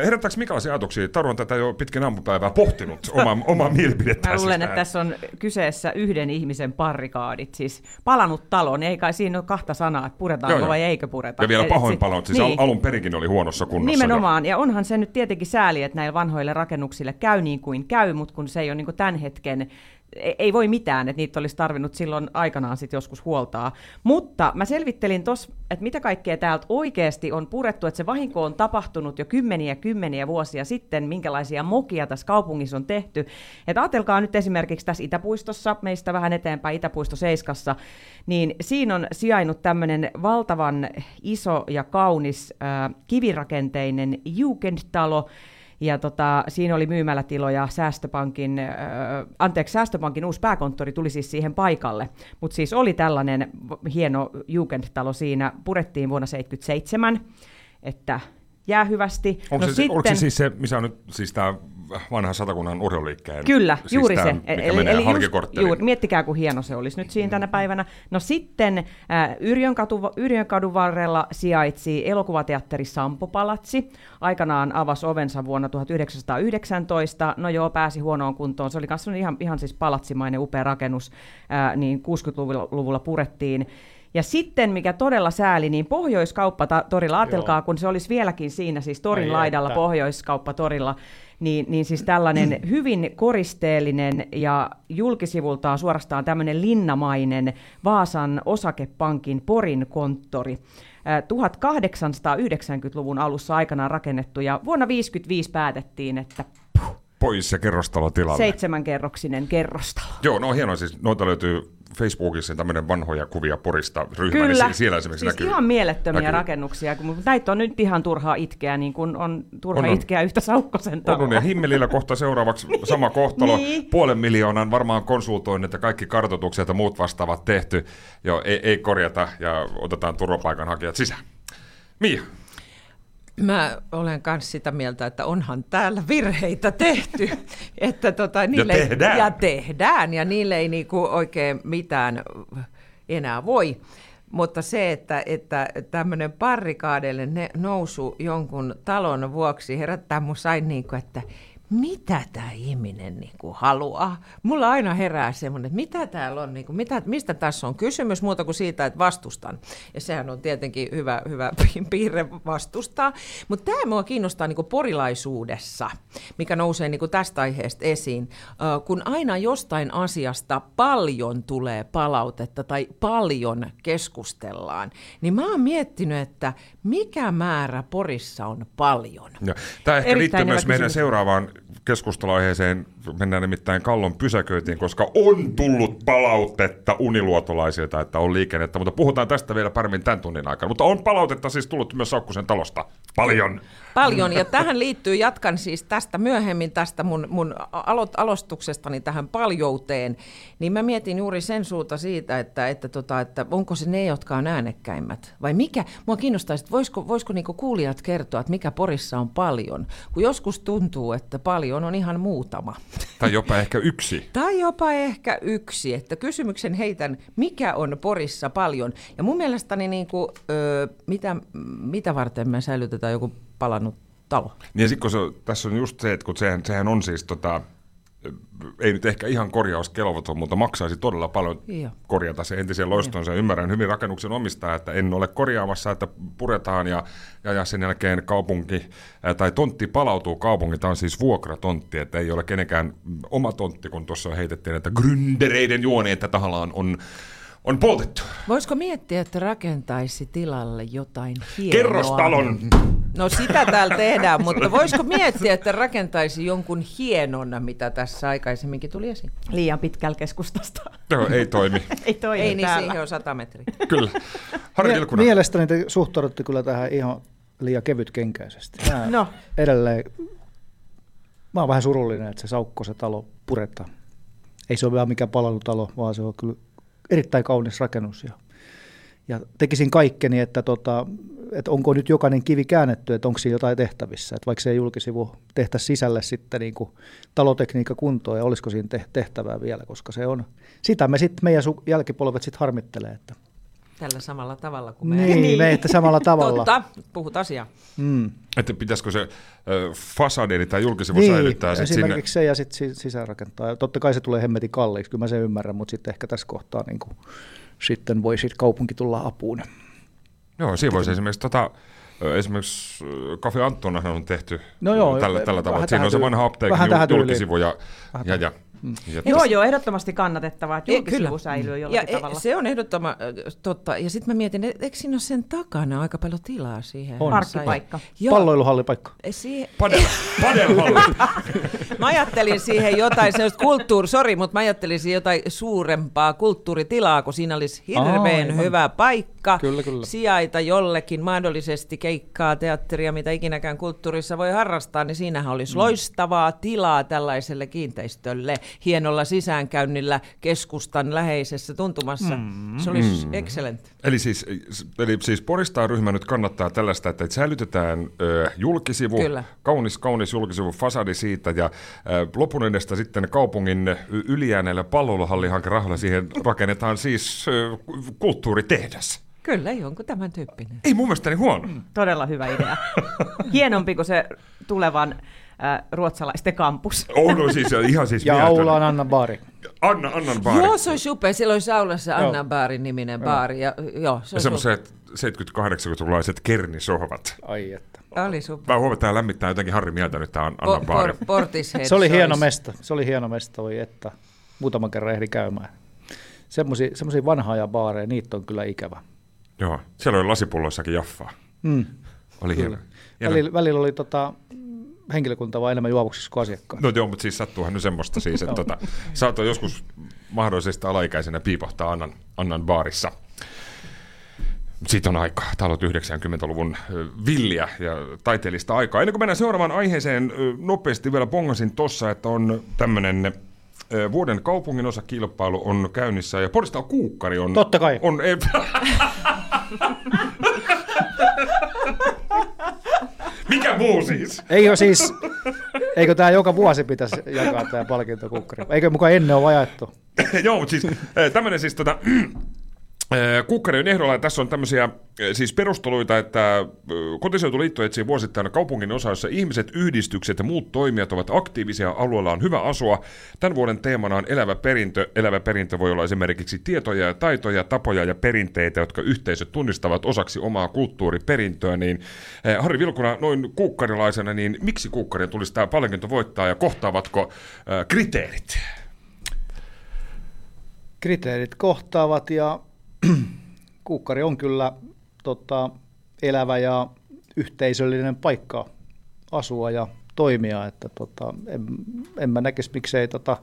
[SPEAKER 2] Herättääkö minkälaisia ajatuksia? Taru on tätä jo pitkin aamupäivää pohtinut, oma, *laughs* omaa mielipidettään.
[SPEAKER 3] Mä luulen, että tässä on kyseessä yhden ihmisen parrikaadit, siis palanut talo, niin ei kai siinä ole kahta sanaa, että puretaanko
[SPEAKER 2] Joo, joo.
[SPEAKER 3] vai eikö pureta.
[SPEAKER 2] Ja vielä pahoin
[SPEAKER 3] et-
[SPEAKER 2] palannut, siis niin. alun perinkin oli huonossa kunnossa.
[SPEAKER 3] Nimenomaan, ja onhan se nyt tietenkin sääli, että näillä vanhoille rakennuksille käy niin kuin käy, mutta kun se ei ole niin tämän hetken ei- ei voi mitään, että niitä olisi tarvinnut silloin aikanaan sit joskus huoltaa. Mutta mä selvittelin tuossa, että mitä kaikkea täältä oikeasti on purettu, että se vahinko on tapahtunut jo kymmeniä kymmeniä vuosia sitten, minkälaisia mokia tässä kaupungissa on tehty. Että ajatelkaa nyt esimerkiksi tässä Itäpuistossa, meistä vähän eteenpäin Itäpuisto Seiskassa, niin siinä on sijainnut tämmöinen valtavan iso ja kaunis äh, kivirakenteinen Jugendtalo, ja tota, siinä oli myymälätiloja, Säästöpankin, äh, anteeksi, Säästöpankin uusi pääkonttori tuli siis siihen paikalle. Mutta siis oli tällainen hieno Jugendtalo siinä, purettiin vuonna 1977, että jää hyvästi.
[SPEAKER 2] Onko,
[SPEAKER 3] no
[SPEAKER 2] se, sitten... onko se siis se, missä on nyt siis tämä vanha satakunnan urheiluliikkeen?
[SPEAKER 3] Kyllä,
[SPEAKER 2] siis
[SPEAKER 3] juuri
[SPEAKER 2] tää,
[SPEAKER 3] se.
[SPEAKER 2] Mikä menee
[SPEAKER 3] just,
[SPEAKER 2] Halkikortteliin.
[SPEAKER 3] juuri, miettikää, kun hieno se olisi nyt siinä tänä päivänä. No sitten äh, Yrjönkatu, Yrjönkadun varrella sijaitsi elokuvateatteri Sampo Palatsi. Aikanaan avasi ovensa vuonna 1919. No joo, pääsi huonoon kuntoon. Se oli myös ihan, ihan siis palatsimainen upea rakennus, äh, niin 60-luvulla purettiin. Ja sitten, mikä todella sääli, niin Pohjoiskauppatorilla, ajatelkaa, kun se olisi vieläkin siinä, siis torin
[SPEAKER 5] Ai
[SPEAKER 3] laidalla
[SPEAKER 5] että.
[SPEAKER 3] Pohjoiskauppatorilla, niin, niin siis tällainen *clears throat* hyvin koristeellinen ja julkisivultaan suorastaan tämmöinen linnamainen Vaasan osakepankin Porin konttori. Ää, 1890-luvun alussa aikanaan rakennettu ja vuonna 1955 päätettiin, että
[SPEAKER 2] Pois ja kerrostalo tilalle.
[SPEAKER 3] seitsemänkerroksinen kerrostalo.
[SPEAKER 2] Joo, no hienoa. Siis noita löytyy Facebookissa tämmöinen vanhoja kuvia Porista ryhmä,
[SPEAKER 3] Kyllä,
[SPEAKER 2] niin siellä esimerkiksi
[SPEAKER 3] siis
[SPEAKER 2] näkyy.
[SPEAKER 3] ihan mielettömiä
[SPEAKER 2] näkyy.
[SPEAKER 3] rakennuksia, kun näitä on nyt ihan turhaa itkeä, niin kuin on turha
[SPEAKER 2] On, on.
[SPEAKER 3] itkeä yhtä Saukkosen
[SPEAKER 2] On,
[SPEAKER 3] taloa.
[SPEAKER 2] on, ja Himmelillä kohta seuraavaksi *laughs* sama kohtalo.
[SPEAKER 3] Niin.
[SPEAKER 2] Puolen miljoonan varmaan konsultoin, että kaikki kartoitukset ja muut vastaavat tehty. Jo, ei, ei korjata ja otetaan turvapaikanhakijat sisään. Mia,
[SPEAKER 4] Mä olen myös sitä mieltä, että onhan täällä virheitä tehty. *laughs* että tota, niille ei-
[SPEAKER 2] tehdään.
[SPEAKER 4] Ja tehdään, ja niille ei niinku oikein mitään enää voi. Mutta se, että, että tämmöinen parrikaadeille ne nousu jonkun talon vuoksi herättää mun sain niin kuin, että mitä tämä ihminen niin kuin haluaa. Mulla aina herää semmoinen, että mitä täällä on, niin kuin, mitä, mistä tässä on kysymys muuta kuin siitä, että vastustan. Ja sehän on tietenkin hyvä, hyvä *laughs* piirre vastustaa. Mutta tämä mua kiinnostaa niin kuin porilaisuudessa, mikä nousee niin kuin tästä aiheesta esiin. Kun aina jostain asiasta paljon tulee palautetta tai paljon keskustellaan, niin mä oon miettinyt, että mikä määrä Porissa on paljon.
[SPEAKER 2] Tämä ehkä
[SPEAKER 3] Erittäin
[SPEAKER 2] liittyy myös meidän
[SPEAKER 3] kysymys.
[SPEAKER 2] seuraavaan keskusteluaiheeseen. Mennään nimittäin Kallon pysäköintiin, koska on tullut palautetta uniluotolaisilta, että on liikennettä. Mutta puhutaan tästä vielä paremmin tämän tunnin aikana. Mutta on palautetta siis tullut myös Saukkusen talosta. Paljon.
[SPEAKER 4] Paljon, ja tähän liittyy, jatkan siis tästä myöhemmin tästä mun, mun alo- aloituksestani tähän paljouteen, niin mä mietin juuri sen suuta siitä, että, että, tota, että onko se ne, jotka on äänekkäimmät, vai mikä, mua kiinnostaisi, että voisiko, voisiko niinku kuulijat kertoa, että mikä Porissa on paljon, kun joskus tuntuu, että paljon on ihan muutama.
[SPEAKER 2] Tai jopa ehkä yksi.
[SPEAKER 4] Tai jopa ehkä yksi, että kysymyksen heitän, mikä on Porissa paljon. Ja mun mielestäni, niin kuin, ö, mitä, mitä varten me säilytetään joku palannut talo?
[SPEAKER 2] Niin ja sit, kun se, tässä on just se, että kun sehän, sehän on siis tota, ei nyt ehkä ihan korjauskelvoton, mutta maksaisi todella paljon
[SPEAKER 4] Joo.
[SPEAKER 2] korjata se entisen loistonsa. Ymmärrän hyvin rakennuksen omistaa, että en ole korjaamassa, että puretaan ja, ja, ja sen jälkeen kaupunki ää, tai tontti palautuu kaupungin. Tämä on siis vuokratontti, että ei ole kenenkään oma tontti, kun tuossa heitettiin, että gründereiden juoni, että tahallaan on, on poltettu.
[SPEAKER 4] Voisiko miettiä, että rakentaisi tilalle jotain hienoa?
[SPEAKER 2] Kerrostalon!
[SPEAKER 4] No sitä täällä tehdään, mutta voisiko miettiä, että rakentaisi jonkun hienon, mitä tässä aikaisemminkin tuli esiin?
[SPEAKER 3] Liian pitkällä keskustasta.
[SPEAKER 2] Joo, ei toimi. *laughs*
[SPEAKER 3] Ei toimi
[SPEAKER 4] Ei niin,
[SPEAKER 3] täällä.
[SPEAKER 4] siihen on sata metriä.
[SPEAKER 2] Kyllä. Harri.
[SPEAKER 5] Mielestäni te suhtaudutte kyllä tähän ihan liian kevytkenkäisesti. Mä *laughs*
[SPEAKER 3] No.
[SPEAKER 5] edelleen, mä oon vähän surullinen, että se Saukko, se talo puretaan. Ei se ole vähän mikään palvelutalo, vaan se on kyllä erittäin kaunis rakennus. Ja, ja tekisin kaikkeni, että, tota, että onko nyt jokainen kivi käännetty, että onko siinä jotain tehtävissä. Että vaikka se julkisivu tehtäisi sisälle sitten niin kuin talotekniikka kuntoon ja olisiko siinä te- tehtävää vielä, koska se on, sitä me sitten meidän su- jälkipolvet sitten harmittelee, että
[SPEAKER 4] Tällä samalla tavalla kuin me.
[SPEAKER 5] niin, niin. me *laughs* että samalla tavalla.
[SPEAKER 4] Totta, puhut asiaa.
[SPEAKER 5] Mm.
[SPEAKER 2] Että pitäisikö se ö, fasadi eli tämä julkisivu säilyttää sit sinne?
[SPEAKER 5] esimerkiksi se ja sitten sisäänrakentaa. Ja totta kai se tulee hemmetin kalliiksi, kyllä mä sen ymmärrän, mutta sitten ehkä tässä kohtaa niin kuin, sitten voi sit kaupunki tulla apuun.
[SPEAKER 2] Joo, siinä voisi esimerkiksi, tota, esimerkiksi ö, Cafe Antonahan on tehty
[SPEAKER 5] No joo,
[SPEAKER 2] tällä, tällä tavalla. Siinä on se vanha apteekin julkisivu ja,
[SPEAKER 5] Vähän
[SPEAKER 2] ja, ja,
[SPEAKER 5] Mm.
[SPEAKER 2] ja
[SPEAKER 3] Joo, joo, ehdottomasti kannatettavaa, että
[SPEAKER 4] E,
[SPEAKER 3] julkisivu säilyy
[SPEAKER 4] ja
[SPEAKER 3] jollakin
[SPEAKER 4] e,
[SPEAKER 3] tavalla.
[SPEAKER 4] se on ehdottoman äh, totta. Ja sitten mä mietin, et, eikö siinä ole sen takana aika paljon tilaa siihen?
[SPEAKER 5] On.
[SPEAKER 3] Parkkipaikka.
[SPEAKER 4] Joo,
[SPEAKER 5] Palloiluhallipaikka.
[SPEAKER 4] siihen,
[SPEAKER 2] Padel, *laughs* padelhalli.
[SPEAKER 4] Mä ajattelin siihen jotain sellaista kulttuuri, sori, mutta mä ajattelin siihen jotain suurempaa kulttuuritilaa, kun siinä olisi hirveän
[SPEAKER 5] Aivan.
[SPEAKER 4] hyvä paikka
[SPEAKER 5] Kyllä, kyllä.
[SPEAKER 4] sijaita jollekin, mahdollisesti keikkaa, teatteria, mitä ikinäkään kulttuurissa voi harrastaa, niin siinähän olisi mm. loistavaa tilaa tällaiselle kiinteistölle, hienolla sisäänkäynnillä keskustan läheisessä tuntumassa. Mm. Se olisi mm. excellent.
[SPEAKER 2] Eli siis, eli siis Poristaa-ryhmä nyt kannattaa tällaista, että säilytetään ö, julkisivu,
[SPEAKER 4] Kyllä.
[SPEAKER 2] kaunis, kaunis julkisivu, fasadi siitä ja ö, lopun edestä sitten kaupungin y- ylijääneellä palloiluhallihanke rahalla siihen rakennetaan siis ö, kulttuuritehdas.
[SPEAKER 4] Kyllä, jonkun tämän tyyppinen.
[SPEAKER 2] Ei mun mielestäni huono. Mm.
[SPEAKER 3] Todella hyvä idea. Hienompi kuin se tulevan äh, ruotsalaisten kampus.
[SPEAKER 2] On, no siis ihan siis
[SPEAKER 5] Ja aula on Anna Baari.
[SPEAKER 2] Anna, Annan baari.
[SPEAKER 4] Joo, se olisi upea. Siellä olisi aulassa. Anna Baarin niminen baari. Ja, joo, se
[SPEAKER 2] Ja semmoiset 70-80-luvulaiset kernisohvat.
[SPEAKER 5] Ai että.
[SPEAKER 4] Oli super.
[SPEAKER 2] Mä huomaan, että tämä lämmittää jotenkin Harri mieltä nyt tämä Annan
[SPEAKER 4] Po-
[SPEAKER 2] baari.
[SPEAKER 4] por- Portishead
[SPEAKER 5] Se oli hieno mesta. Se oli hieno mesta, oi että. Muutaman kerran ehdi käymään. Semmoisia vanhaa ja baareja, niitä on kyllä ikävä.
[SPEAKER 2] Joo, siellä oli lasipulloissakin jaffaa.
[SPEAKER 5] Mm.
[SPEAKER 2] Oli hieno. hieno.
[SPEAKER 5] Välillä, välillä oli tota, henkilökunta vaan enemmän juovuksissa kuin asiakkaat.
[SPEAKER 2] No joo, mutta siis sattuuhan nyt semmoista siis, että tota, oot joskus mahdollisesti alaikäisenä piipahtaa Annan, Annan baarissa. Siitä on aikaa. Täällä on 90-luvun villiä ja taiteellista aikaa. Ennen kuin mennään seuraavaan aiheeseen, nopeasti vielä pongasin tossa, että on tämmöinen vuoden kaupungin kilpailu on käynnissä ja Porista Kuukkari on...
[SPEAKER 5] Totta kai.
[SPEAKER 2] On, ei, *laughs* Mikä muu siis?
[SPEAKER 5] Eikö siis, eikö tämä joka vuosi pitäisi jakaa tämä palkintokukkari? Eikö mukaan ennen ole vajattu? *laughs*
[SPEAKER 2] Joo, mutta siis tämmöinen siis tota, Kukkarin ehdolla tässä on tämmöisiä siis perusteluita, että kotiseutuliitto etsii vuosittain kaupungin osa, jossa ihmiset, yhdistykset ja muut toimijat ovat aktiivisia, alueella on hyvä asua. Tämän vuoden teemana on elävä perintö. Elävä perintö voi olla esimerkiksi tietoja ja taitoja, tapoja ja perinteitä, jotka yhteisöt tunnistavat osaksi omaa kulttuuriperintöä. Niin, Harri Vilkuna, noin kuukkarilaisena, niin miksi kuukkarin tulisi tämä palkinto voittaa ja kohtaavatko kriteerit?
[SPEAKER 5] Kriteerit kohtaavat ja *clears throat* Kuukkari on kyllä tota, elävä ja yhteisöllinen paikka asua ja toimia, että tota, en, en mä näkisi miksei tota,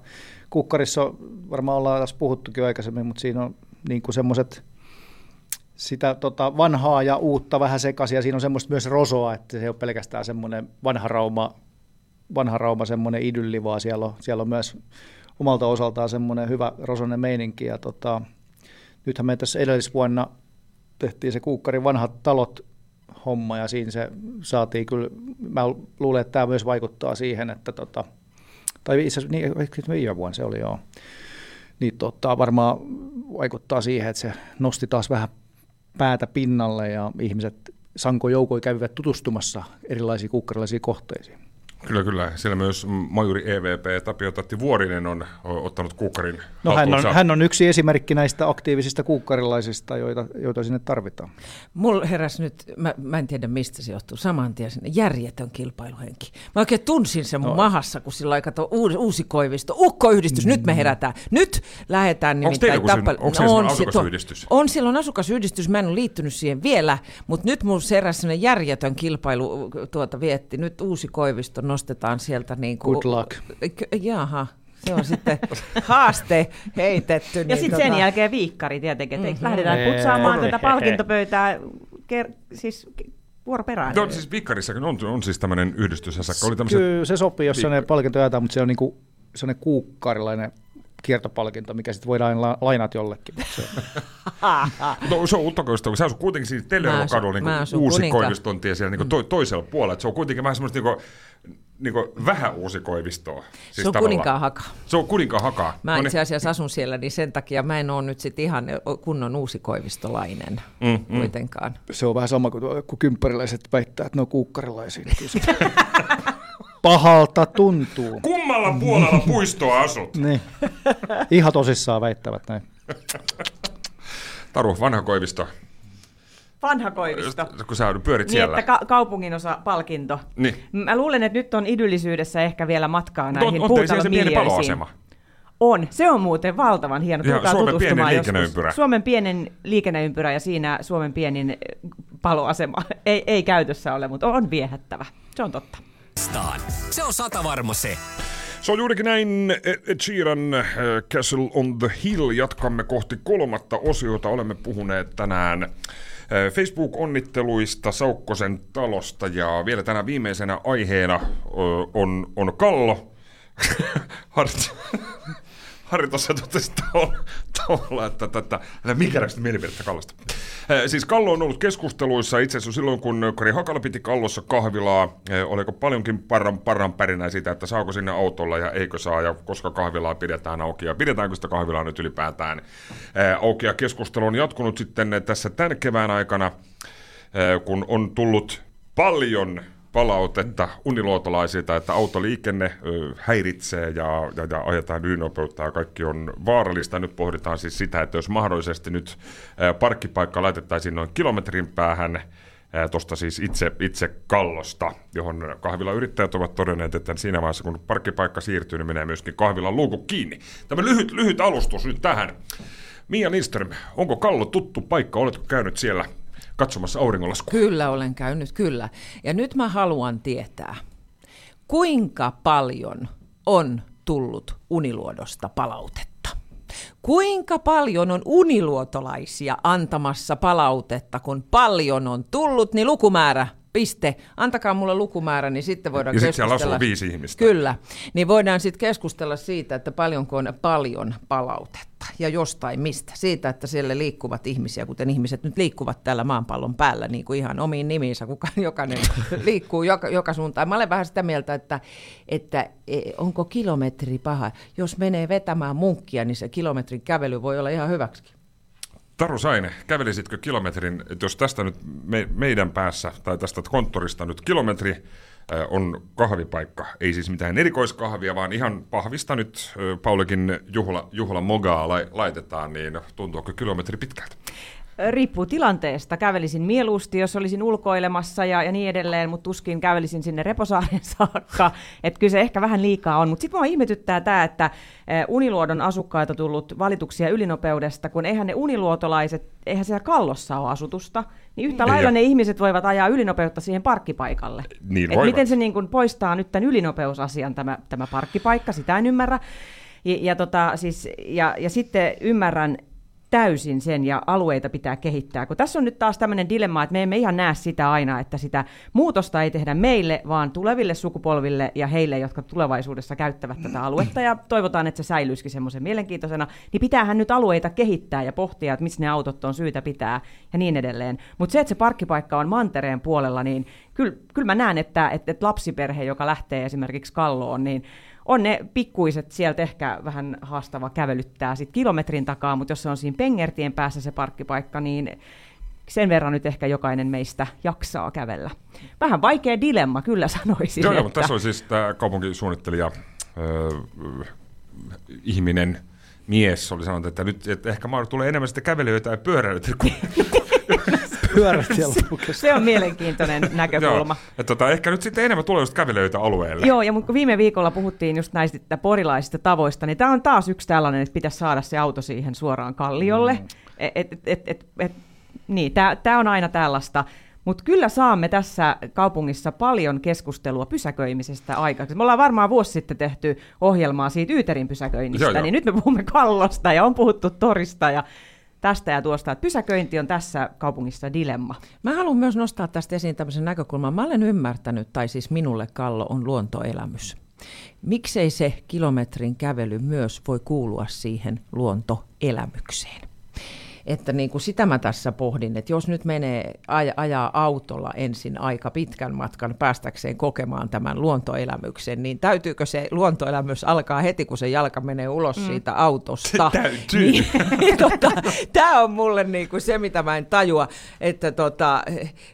[SPEAKER 5] Kukkarissa varmaan ollaan tässä puhuttukin aikaisemmin, mutta siinä on niin kuin semmoiset sitä tota, vanhaa ja uutta vähän sekaisin ja siinä on semmoista myös rosoa, että se ei ole pelkästään semmoinen vanha rauma, vanha rauma semmoinen idylli, vaan siellä on, siellä on myös omalta osaltaan semmoinen hyvä rosonen meininki ja tota, nythän me tässä edellisvuonna tehtiin se Kuukkarin vanhat talot homma ja siinä se saatiin kyllä, mä luulen, että tämä myös vaikuttaa siihen, että tota, tai itse asiassa niin, viime vuonna se oli joo, niin tota, varmaan vaikuttaa siihen, että se nosti taas vähän päätä pinnalle ja ihmiset sanko joukoi kävivät tutustumassa erilaisiin kukkarilaisiin kohteisiin.
[SPEAKER 2] Kyllä, kyllä. Siellä myös majuri EVP Tapio Tatti Vuorinen on ottanut kuukkarin
[SPEAKER 5] No hän on, hän on yksi esimerkki näistä aktiivisista kuukkarilaisista, joita, joita sinne tarvitaan.
[SPEAKER 4] Mulla heräs nyt, mä, mä en tiedä mistä se johtuu, saman tien sinne järjetön kilpailuhenki. Mä oikein tunsin sen mun no. mahassa, kun silloin kato uusi, uusi koivisto, ukkoyhdistys, mm. nyt me mm. herätään. Nyt lähdetään
[SPEAKER 2] nimittäin tappel... Onko no, on, asukasyhdistys?
[SPEAKER 4] On silloin asukasyhdistys, mä en ole liittynyt siihen vielä, mutta nyt mun heräs sellainen järjetön kilpailu tuota vietti, nyt uusi koivisto nostetaan sieltä niin
[SPEAKER 5] kuin... Good luck.
[SPEAKER 4] Jaha, se on sitten *laughs* haaste heitetty.
[SPEAKER 3] Ja niin sitten tota... sen jälkeen viikkari tietenkin, että mm-hmm. lähdetään putsaamaan tätä palkintopöytää ker- siis vuoroperään.
[SPEAKER 2] No, siis Viikkarissakin on, on siis tämmöinen yhdistys.
[SPEAKER 5] Oli Kyllä se sopii, jos se palkinto jätä, mutta se on niinku, sellainen kuukkarilainen kiertopalkinto, mikä sitten voidaan la- lainata jollekin. *laughs* Se
[SPEAKER 2] no, se on uutta kun se on kuitenkin siis Tellervo-kadulla niin uusi koivistontie siellä niin to- toisella puolella. Että se on kuitenkin vähän semmoista niin niin vähän uusi koivistoa.
[SPEAKER 4] Siis se on kuninkaan haka.
[SPEAKER 2] Se on kuninkaan haka.
[SPEAKER 4] Mä no niin. itse asiassa asun siellä, niin sen takia mä en ole nyt sitten ihan kunnon uusi koivistolainen mm, mm. kuitenkaan.
[SPEAKER 5] Se on vähän sama kuin, kun kymppariläiset väittää, että ne on kuukkarilaisia. *laughs* pahalta tuntuu.
[SPEAKER 2] Kummalla puolella puistoa asut? *laughs*
[SPEAKER 5] niin. Ihan tosissaan väittävät näin.
[SPEAKER 2] Taru, vanha koivisto.
[SPEAKER 3] Vanha koivisto.
[SPEAKER 2] Kun sä pyörit
[SPEAKER 3] niin,
[SPEAKER 2] siellä.
[SPEAKER 3] että ka- kaupungin osa palkinto.
[SPEAKER 2] Niin.
[SPEAKER 3] Mä luulen, että nyt on idyllisyydessä ehkä vielä matkaa näihin
[SPEAKER 2] on, on se pieni paloasema?
[SPEAKER 3] On. Se on muuten valtavan hieno.
[SPEAKER 2] Tulkaa Suomen pienen liikenneympyrä.
[SPEAKER 3] Suomen pienen liikenneympyrä ja siinä Suomen pienin paloasema. *laughs* Ei, ei käytössä ole, mutta on viehättävä. Se on totta.
[SPEAKER 1] Se on sata varma se.
[SPEAKER 2] Se on juurikin näin Ed Sheeran äh, Castle on the Hill. Jatkamme kohti kolmatta osiota. Olemme puhuneet tänään äh, Facebook-onnitteluista Saukkosen talosta ja vielä tänä viimeisenä aiheena on, on Kallo. *laughs* Harri tuossa totesi tavalla, että tätä, mikä näistä mielipidettä Kallosta. Siis Kallo on ollut keskusteluissa itse asiassa silloin, kun Kari Hakala piti Kallossa kahvilaa. Oliko paljonkin parran, parran pärinä siitä, että saako sinne autolla ja eikö saa ja koska kahvilaa pidetään auki ja pidetäänkö sitä kahvilaa nyt ylipäätään auki. Ja keskustelu on jatkunut sitten tässä tämän kevään aikana, kun on tullut paljon palautetta uniluotolaisilta, että autoliikenne häiritsee ja, ja, ja ajetaan ylinopeutta ja kaikki on vaarallista. Nyt pohditaan siis sitä, että jos mahdollisesti nyt parkkipaikka laitettaisiin noin kilometrin päähän tuosta siis itse, itse kallosta, johon kahvilayrittäjät ovat todenneet, että siinä vaiheessa kun parkkipaikka siirtyy, niin menee myöskin kahvilan luuku kiinni. Tämä lyhyt, lyhyt alustus nyt tähän. Mia Lindström, onko kallo tuttu paikka? Oletko käynyt siellä katsomassa auringonlaskua?
[SPEAKER 4] Kyllä olen käynyt, kyllä. Ja nyt mä haluan tietää, kuinka paljon on tullut Uniluodosta palautetta? kuinka paljon on uniluotolaisia antamassa palautetta, kun paljon on tullut, niin lukumäärä piste. Antakaa mulle lukumäärä, niin sitten voidaan
[SPEAKER 2] Ja sitten
[SPEAKER 4] keskustella.
[SPEAKER 2] siellä asuu viisi ihmistä.
[SPEAKER 4] Kyllä. Niin voidaan sitten keskustella siitä, että paljonko on paljon palautetta ja jostain mistä. Siitä, että siellä liikkuvat ihmisiä, kuten ihmiset nyt liikkuvat täällä maanpallon päällä niin kuin ihan omiin nimiinsä. Kuka, *laughs* jokainen *laughs* liikkuu joka, joka suuntaan. Mä olen vähän sitä mieltä, että, että e, onko kilometri paha. Jos menee vetämään munkkia, niin se kilometrin kävely voi olla ihan hyväksi.
[SPEAKER 2] Taru Saine, kävelisitkö kilometrin, jos tästä nyt me, meidän päässä tai tästä konttorista nyt kilometri äh, on kahvipaikka, ei siis mitään erikoiskahvia, vaan ihan pahvista nyt äh, Paulikin juhla, juhla mogaa lai, laitetaan, niin tuntuuko kilometri pitkältä?
[SPEAKER 3] Riippuu tilanteesta. Kävelisin mieluusti, jos olisin ulkoilemassa ja, ja niin edelleen, mutta tuskin kävelisin sinne Reposaaren *laughs* saakka. Että kyllä se ehkä vähän liikaa on. Mutta sitten mua ihmetyttää tämä, että Uniluodon asukkaita tullut valituksia ylinopeudesta, kun eihän ne uniluotolaiset, eihän siellä kallossa ole asutusta. Niin yhtä
[SPEAKER 2] Ei
[SPEAKER 3] lailla ne ihmiset voivat ajaa ylinopeutta siihen parkkipaikalle.
[SPEAKER 2] Niin
[SPEAKER 3] Et miten se niin kuin poistaa nyt tämän ylinopeusasian tämä, tämä parkkipaikka, sitä en ymmärrä. Ja, ja, tota, siis, ja, ja sitten ymmärrän täysin sen ja alueita pitää kehittää. Kun tässä on nyt taas tämmöinen dilemma, että me emme ihan näe sitä aina, että sitä muutosta ei tehdä meille, vaan tuleville sukupolville ja heille, jotka tulevaisuudessa käyttävät tätä aluetta ja toivotaan, että se säilyisikin semmoisen mielenkiintoisena, niin pitäähän nyt alueita kehittää ja pohtia, että missä ne autot on syytä pitää ja niin edelleen. Mutta se, että se parkkipaikka on mantereen puolella, niin kyllä, kyllä mä näen, että, että, että lapsiperhe, joka lähtee esimerkiksi Kalloon, niin on ne pikkuiset sieltä ehkä vähän haastava kävelyttää sit kilometrin takaa, mutta jos se on siinä Pengertien päässä se parkkipaikka, niin sen verran nyt ehkä jokainen meistä jaksaa kävellä. Vähän vaikea dilemma, kyllä sanoisin.
[SPEAKER 2] Joo, joo,
[SPEAKER 3] että...
[SPEAKER 2] mutta tässä on siis tämä kaupunkisuunnittelija, öö, ihminen, mies oli sanonut, että nyt että ehkä tulee enemmän sitten kävelijöitä ja pyöräilijöitä kuin *laughs*
[SPEAKER 3] Se on mielenkiintoinen *laughs* näkökulma.
[SPEAKER 2] Joo, että tota, ehkä nyt sitten enemmän tulee just kävelijöitä alueelle.
[SPEAKER 3] Joo, ja kun viime viikolla puhuttiin just näistä porilaisista tavoista, niin tämä on taas yksi tällainen, että pitäisi saada se auto siihen suoraan kalliolle. Mm. Et, et, et, et, et, niin, tämä on aina tällaista. Mutta kyllä saamme tässä kaupungissa paljon keskustelua pysäköimisestä aikaiseksi. Me ollaan varmaan vuosi sitten tehty ohjelmaa siitä Yyterin pysäköinnistä,
[SPEAKER 2] Joo, joo.
[SPEAKER 3] niin nyt me puhumme kallosta ja on puhuttu torista ja tästä ja tuosta, että pysäköinti on tässä kaupungissa dilemma.
[SPEAKER 4] Mä haluan myös nostaa tästä esiin tämmöisen näkökulman. Mä olen ymmärtänyt, tai siis minulle kallo on luontoelämys. Miksei se kilometrin kävely myös voi kuulua siihen luontoelämykseen? Että niin kuin sitä mä tässä pohdin, että jos nyt menee aj- ajaa autolla ensin aika pitkän matkan päästäkseen kokemaan tämän luontoelämyksen, niin täytyykö se luontoelämys alkaa heti, kun se jalka menee ulos mm. siitä autosta?
[SPEAKER 2] Täytyy.
[SPEAKER 4] Niin, *laughs* tota, Tämä on mulle niinku se, mitä mä en tajua, että tota,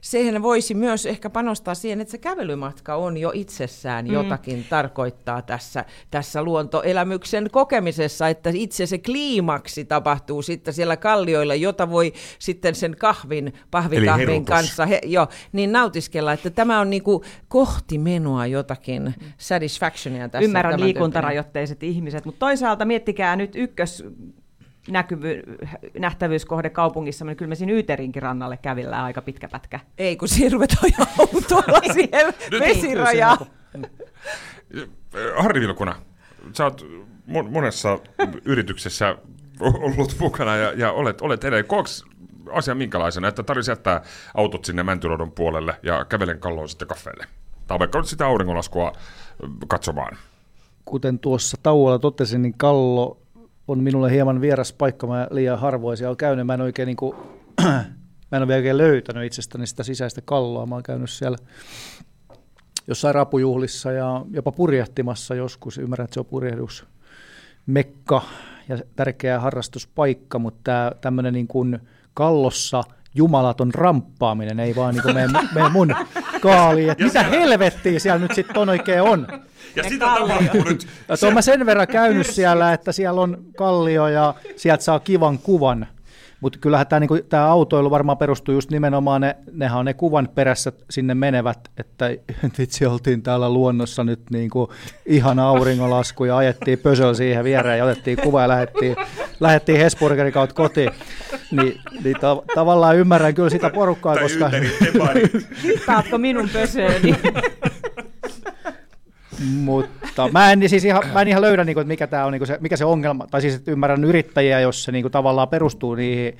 [SPEAKER 4] sehän voisi myös ehkä panostaa siihen, että se kävelymatka on jo itsessään mm. jotakin tarkoittaa tässä, tässä luontoelämyksen kokemisessa, että itse se kliimaksi tapahtuu sitten siellä kallioilla, jota voi sitten sen kahvin, pahvikahvin kanssa he, jo, niin nautiskella, että tämä on niinku kohti menoa jotakin satisfactionia tässä.
[SPEAKER 3] Ymmärrän liikuntarajoitteiset ihmiset, mutta toisaalta miettikää nyt ykkös näkyvy, nähtävyyskohde kaupungissa, niin kyllä me siinä Yyterinkin rannalle kävillään aika pitkä pätkä.
[SPEAKER 4] Ei, kun sirvet ajaa autolla siihen vesirajaan.
[SPEAKER 2] Harri Vilkuna, sä oot mon- monessa yrityksessä ollut mukana ja, ja olet, olet edelleen. Koeks asia minkälaisena, että tarvitsisi jättää autot sinne Mäntyrodon puolelle ja kävelen kalloon sitten kaffeelle? Tai vaikka nyt sitä auringonlaskua katsomaan.
[SPEAKER 5] Kuten tuossa tauolla totesin, niin Kallo on minulle hieman vieras paikka. Mä liian harvoin siellä käynyt. Mä en oikein niin kuin, *clears throat* mä en ole vielä oikein löytänyt itsestäni sitä sisäistä kalloa. Mä oon käynyt siellä jossain rapujuhlissa ja jopa purjehtimassa joskus. Ymmärrän, että se on purjehdus mekka ja tärkeä harrastuspaikka, mutta tämmöinen niin kuin kallossa jumalaton ramppaaminen ei vaan niin kuin mene, *laughs* mene mun kaaliin. Että mitä helvettiä siellä nyt sitten on oikein on?
[SPEAKER 2] Ja sitä tapahtuu nyt.
[SPEAKER 5] Ja se on mä sen verran käynyt siellä, että siellä on kallio ja sieltä saa kivan kuvan. Mutta kyllähän tämä niinku, tää autoilu varmaan perustuu just nimenomaan, ne, nehän on ne kuvan perässä sinne menevät, että *laughs* vitsi oltiin täällä luonnossa nyt niinku ihan auringonlasku ja ajettiin pösöllä siihen viereen ja otettiin kuva ja lähdettiin, lähdettiin Hesburgerin kautta kotiin. Ni, niin ta- tavallaan ymmärrän kyllä sitä porukkaa,
[SPEAKER 2] Tai
[SPEAKER 5] koska...
[SPEAKER 3] Viittaatko minun pösööni? *laughs*
[SPEAKER 5] Mutta mä en, siis ihan, mä en ihan löydä, niin kuin, että mikä, tää on, niin kuin se, mikä se ongelma, tai siis että ymmärrän yrittäjiä, jos se niin kuin, tavallaan perustuu niihin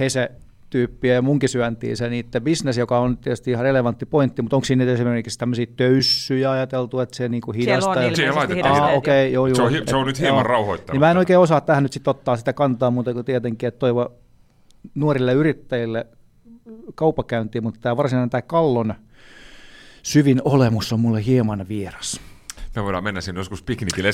[SPEAKER 5] hese tyyppiä ja munkisyöntiin se niiden business, joka on tietysti ihan relevantti pointti, mutta onko siinä esimerkiksi tämmöisiä töyssyjä ajateltu, että se niinku hidastaa?
[SPEAKER 3] Siellä on
[SPEAKER 2] laitetaan.
[SPEAKER 3] hidasteet,
[SPEAKER 5] Ah, okei, joo, joo.
[SPEAKER 2] Se on se on nyt hieman
[SPEAKER 5] Joo.
[SPEAKER 2] rauhoittanut
[SPEAKER 5] Niin mä en oikein osaa tähän nyt sitten ottaa sitä kantaa, mutta kuin tietenkin, että toivo nuorille yrittäjille kaupakäyntiin, mutta tämä varsinainen tämä kallon syvin olemus on mulle hieman vieras.
[SPEAKER 2] Me voidaan mennä sinne joskus piknikille.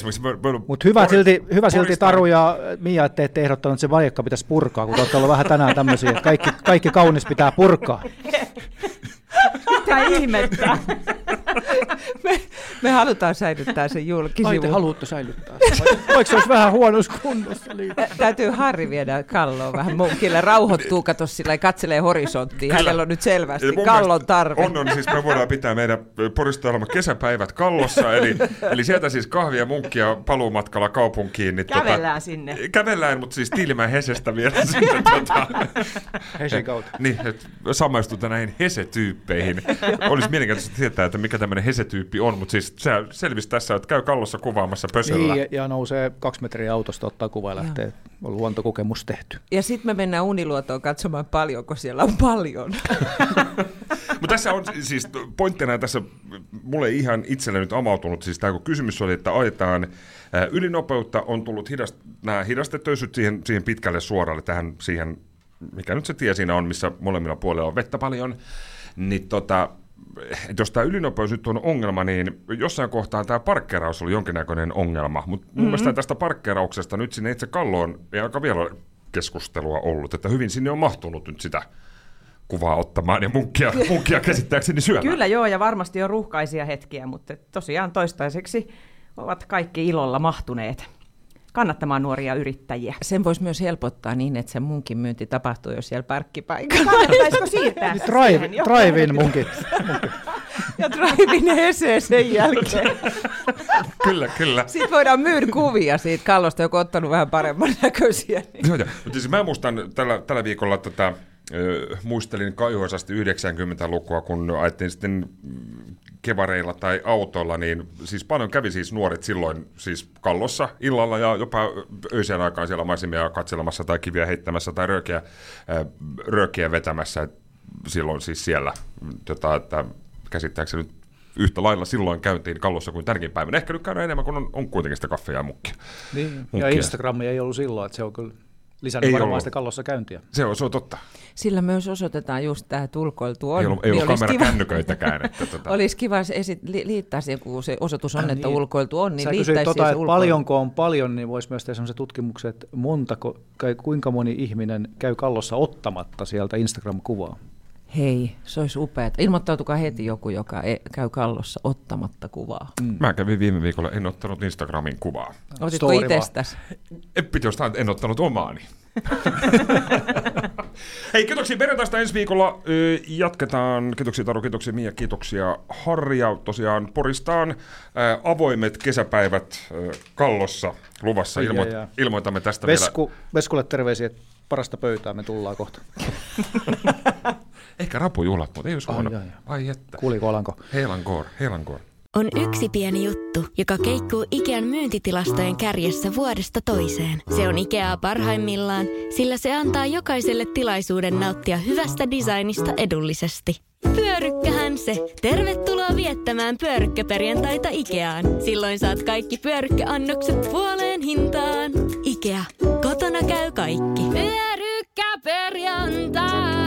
[SPEAKER 5] Mutta hyvä,
[SPEAKER 2] Pori-
[SPEAKER 5] silti, hyvä silti
[SPEAKER 2] Porista-
[SPEAKER 5] Taru ja Mia, että te ette ehdottanut, että se vajakka pitäisi purkaa, kun te olette ollut vähän tänään tämmöisiä, että kaikki, kaikki kaunis pitää purkaa. *laughs*
[SPEAKER 4] Mitä ihmettä? *laughs* me, me halutaan säilyttää sen
[SPEAKER 5] Ai te haluatte säilyttää. Vai- *laughs* Vaikka se olisi vähän huonossa kunnossa. Niin.
[SPEAKER 4] Täytyy Harri viedä kalloon vähän munkille. Rauhoittuu, kato sillä ja katselee horisonttiin.
[SPEAKER 2] Kyllä.
[SPEAKER 4] Hänellä on nyt selvästi kallon tarve.
[SPEAKER 2] On, on, siis me voidaan pitää meidän Porista kesäpäivät kallossa, eli, eli sieltä siis kahvia munkkia paluumatkalla kaupunkiin. Niin
[SPEAKER 3] Kävellään sinne.
[SPEAKER 2] Kävellään, mutta siis Tiilimäen Hesestä vielä sitten. Tota,
[SPEAKER 5] Hesen kautta.
[SPEAKER 2] niin, että samaistutaan näihin Hese-tyyppeihin. *laughs* Olisi mielenkiintoista tietää, että mikä tämmöinen Hese-tyyppi on, mutta siis se selvisi tässä, että käy kallossa kuvaamassa pösöllä.
[SPEAKER 5] Niin, ja nousee kaksi metriä autosta, ottaa kuva ja lähtee. On luontokokemus tehty.
[SPEAKER 4] Ja sitten me mennään Uniluotoon katsomaan paljonko siellä on paljon. *laughs*
[SPEAKER 2] Mutta tässä on siis pointtina tässä mulle ihan itselle nyt amautunut, siis tämä kun kysymys oli, että ajetaan ää, ylinopeutta, on tullut hidast, nämä hidastetöisyt siihen, siihen pitkälle suoralle, tähän siihen, mikä nyt se tie siinä on, missä molemmilla puolilla on vettä paljon, niin tota, että jos tämä ylinopeus nyt on ongelma, niin jossain kohtaa tämä parkkeeraus oli jonkinnäköinen ongelma. Mutta mun mm-hmm. mielestä tästä parkkeerauksesta nyt sinne itse kalloon ei aika vielä ole keskustelua ollut, että hyvin sinne on mahtunut nyt sitä kuvaa ottamaan ja munkkia, *laughs* munkkia käsittääkseni syömään.
[SPEAKER 3] Kyllä joo, ja varmasti on ruuhkaisia hetkiä, mutta tosiaan toistaiseksi ovat kaikki ilolla mahtuneet kannattamaan nuoria yrittäjiä.
[SPEAKER 4] Sen voisi myös helpottaa niin, että se munkin myynti tapahtuu jo siellä parkkipaikalla.
[SPEAKER 3] Kannattaisiko siirtää se
[SPEAKER 5] Drive, drive-in munkit. *laughs*
[SPEAKER 4] ja Drivin Hese sen jälkeen.
[SPEAKER 2] Kyllä, kyllä.
[SPEAKER 4] Sitten voidaan myydä kuvia siitä kallosta, joka on ottanut vähän paremman näköisiä. Niin.
[SPEAKER 2] Joo, joo. Mutta siis mä muistan tällä, tällä viikolla tätä, ö, muistelin kauhuisasti 90-lukua, kun ajettiin sitten kevareilla tai autolla, niin siis paljon kävi siis nuoret silloin siis kallossa illalla ja jopa öiseen aikaan siellä maisemia katselemassa tai kiviä heittämässä tai röökiä, röökiä vetämässä. Et silloin siis siellä, tota, että käsittääkseni nyt yhtä lailla silloin käyntiin kallossa kuin tärkein päivänä. Ehkä nyt käydään enemmän, kun on, on kuitenkin sitä kaffea ja mukkia.
[SPEAKER 5] Niin. Ja
[SPEAKER 2] Munkkia.
[SPEAKER 5] Instagram ei ollut silloin, että se on kyllä lisännyt
[SPEAKER 2] Ei
[SPEAKER 5] varmaan
[SPEAKER 2] ollut.
[SPEAKER 5] sitä kallossa käyntiä.
[SPEAKER 2] Se on, se on totta.
[SPEAKER 4] Sillä myös osoitetaan just tämä, että ulkoiltu on.
[SPEAKER 2] Ei ollut, ei
[SPEAKER 4] Niin
[SPEAKER 2] ollut
[SPEAKER 4] olisi kiva-
[SPEAKER 2] kamerakännyköitäkään. Että tota. *laughs*
[SPEAKER 4] Olisi kiva se esit, li, liittää siihen, kun se osoitus on, että
[SPEAKER 5] Niin.
[SPEAKER 4] ulkoiltu on, niin
[SPEAKER 5] Sä kysyit
[SPEAKER 4] liittäisi
[SPEAKER 5] tota, että paljonko on paljon, niin voisi myös tehdä sellaisen tutkimuksen, että montako, kai kuinka moni ihminen käy kallossa ottamatta sieltä Instagram-kuvaa.
[SPEAKER 4] Hei, se olisi upeaa. Ilmoittautukaa heti joku, joka ei, käy kallossa ottamatta kuvaa.
[SPEAKER 5] Mm.
[SPEAKER 2] Mä kävin viime viikolla, en ottanut Instagramin kuvaa.
[SPEAKER 4] Otitko itsestäsi?
[SPEAKER 2] En piti jostain, en ottanut omaani. *laughs* Hei, kiitoksia perjantaista ensi viikolla. Jatketaan. Kiitoksia Taru, kiitoksia Mia, kiitoksia Harri. Ja tosiaan Poristaan ö, avoimet kesäpäivät ö, Kallossa luvassa. Ilmo-
[SPEAKER 5] ai, ai.
[SPEAKER 2] ilmoitamme tästä vielä.
[SPEAKER 5] Vesku, Veskulle terveisiä, että parasta pöytää me tullaan kohta. *laughs*
[SPEAKER 2] Ehkä rapujuhlat, mutta ei olisi
[SPEAKER 5] Ai,
[SPEAKER 2] huono.
[SPEAKER 5] ai, ai.
[SPEAKER 2] Ai että.
[SPEAKER 5] Kuuliko Alanko?
[SPEAKER 2] Heilankoor, heilankoor.
[SPEAKER 6] On yksi pieni juttu, joka keikkuu Ikean myyntitilastojen kärjessä vuodesta toiseen. Se on Ikeaa parhaimmillaan, sillä se antaa jokaiselle tilaisuuden nauttia hyvästä designista edullisesti. Pyörykkähän se! Tervetuloa viettämään pyörykkäperjantaita Ikeaan. Silloin saat kaikki pyörykkäannokset puoleen hintaan. Ikea, kotona käy kaikki. Pyörykkäperjantai!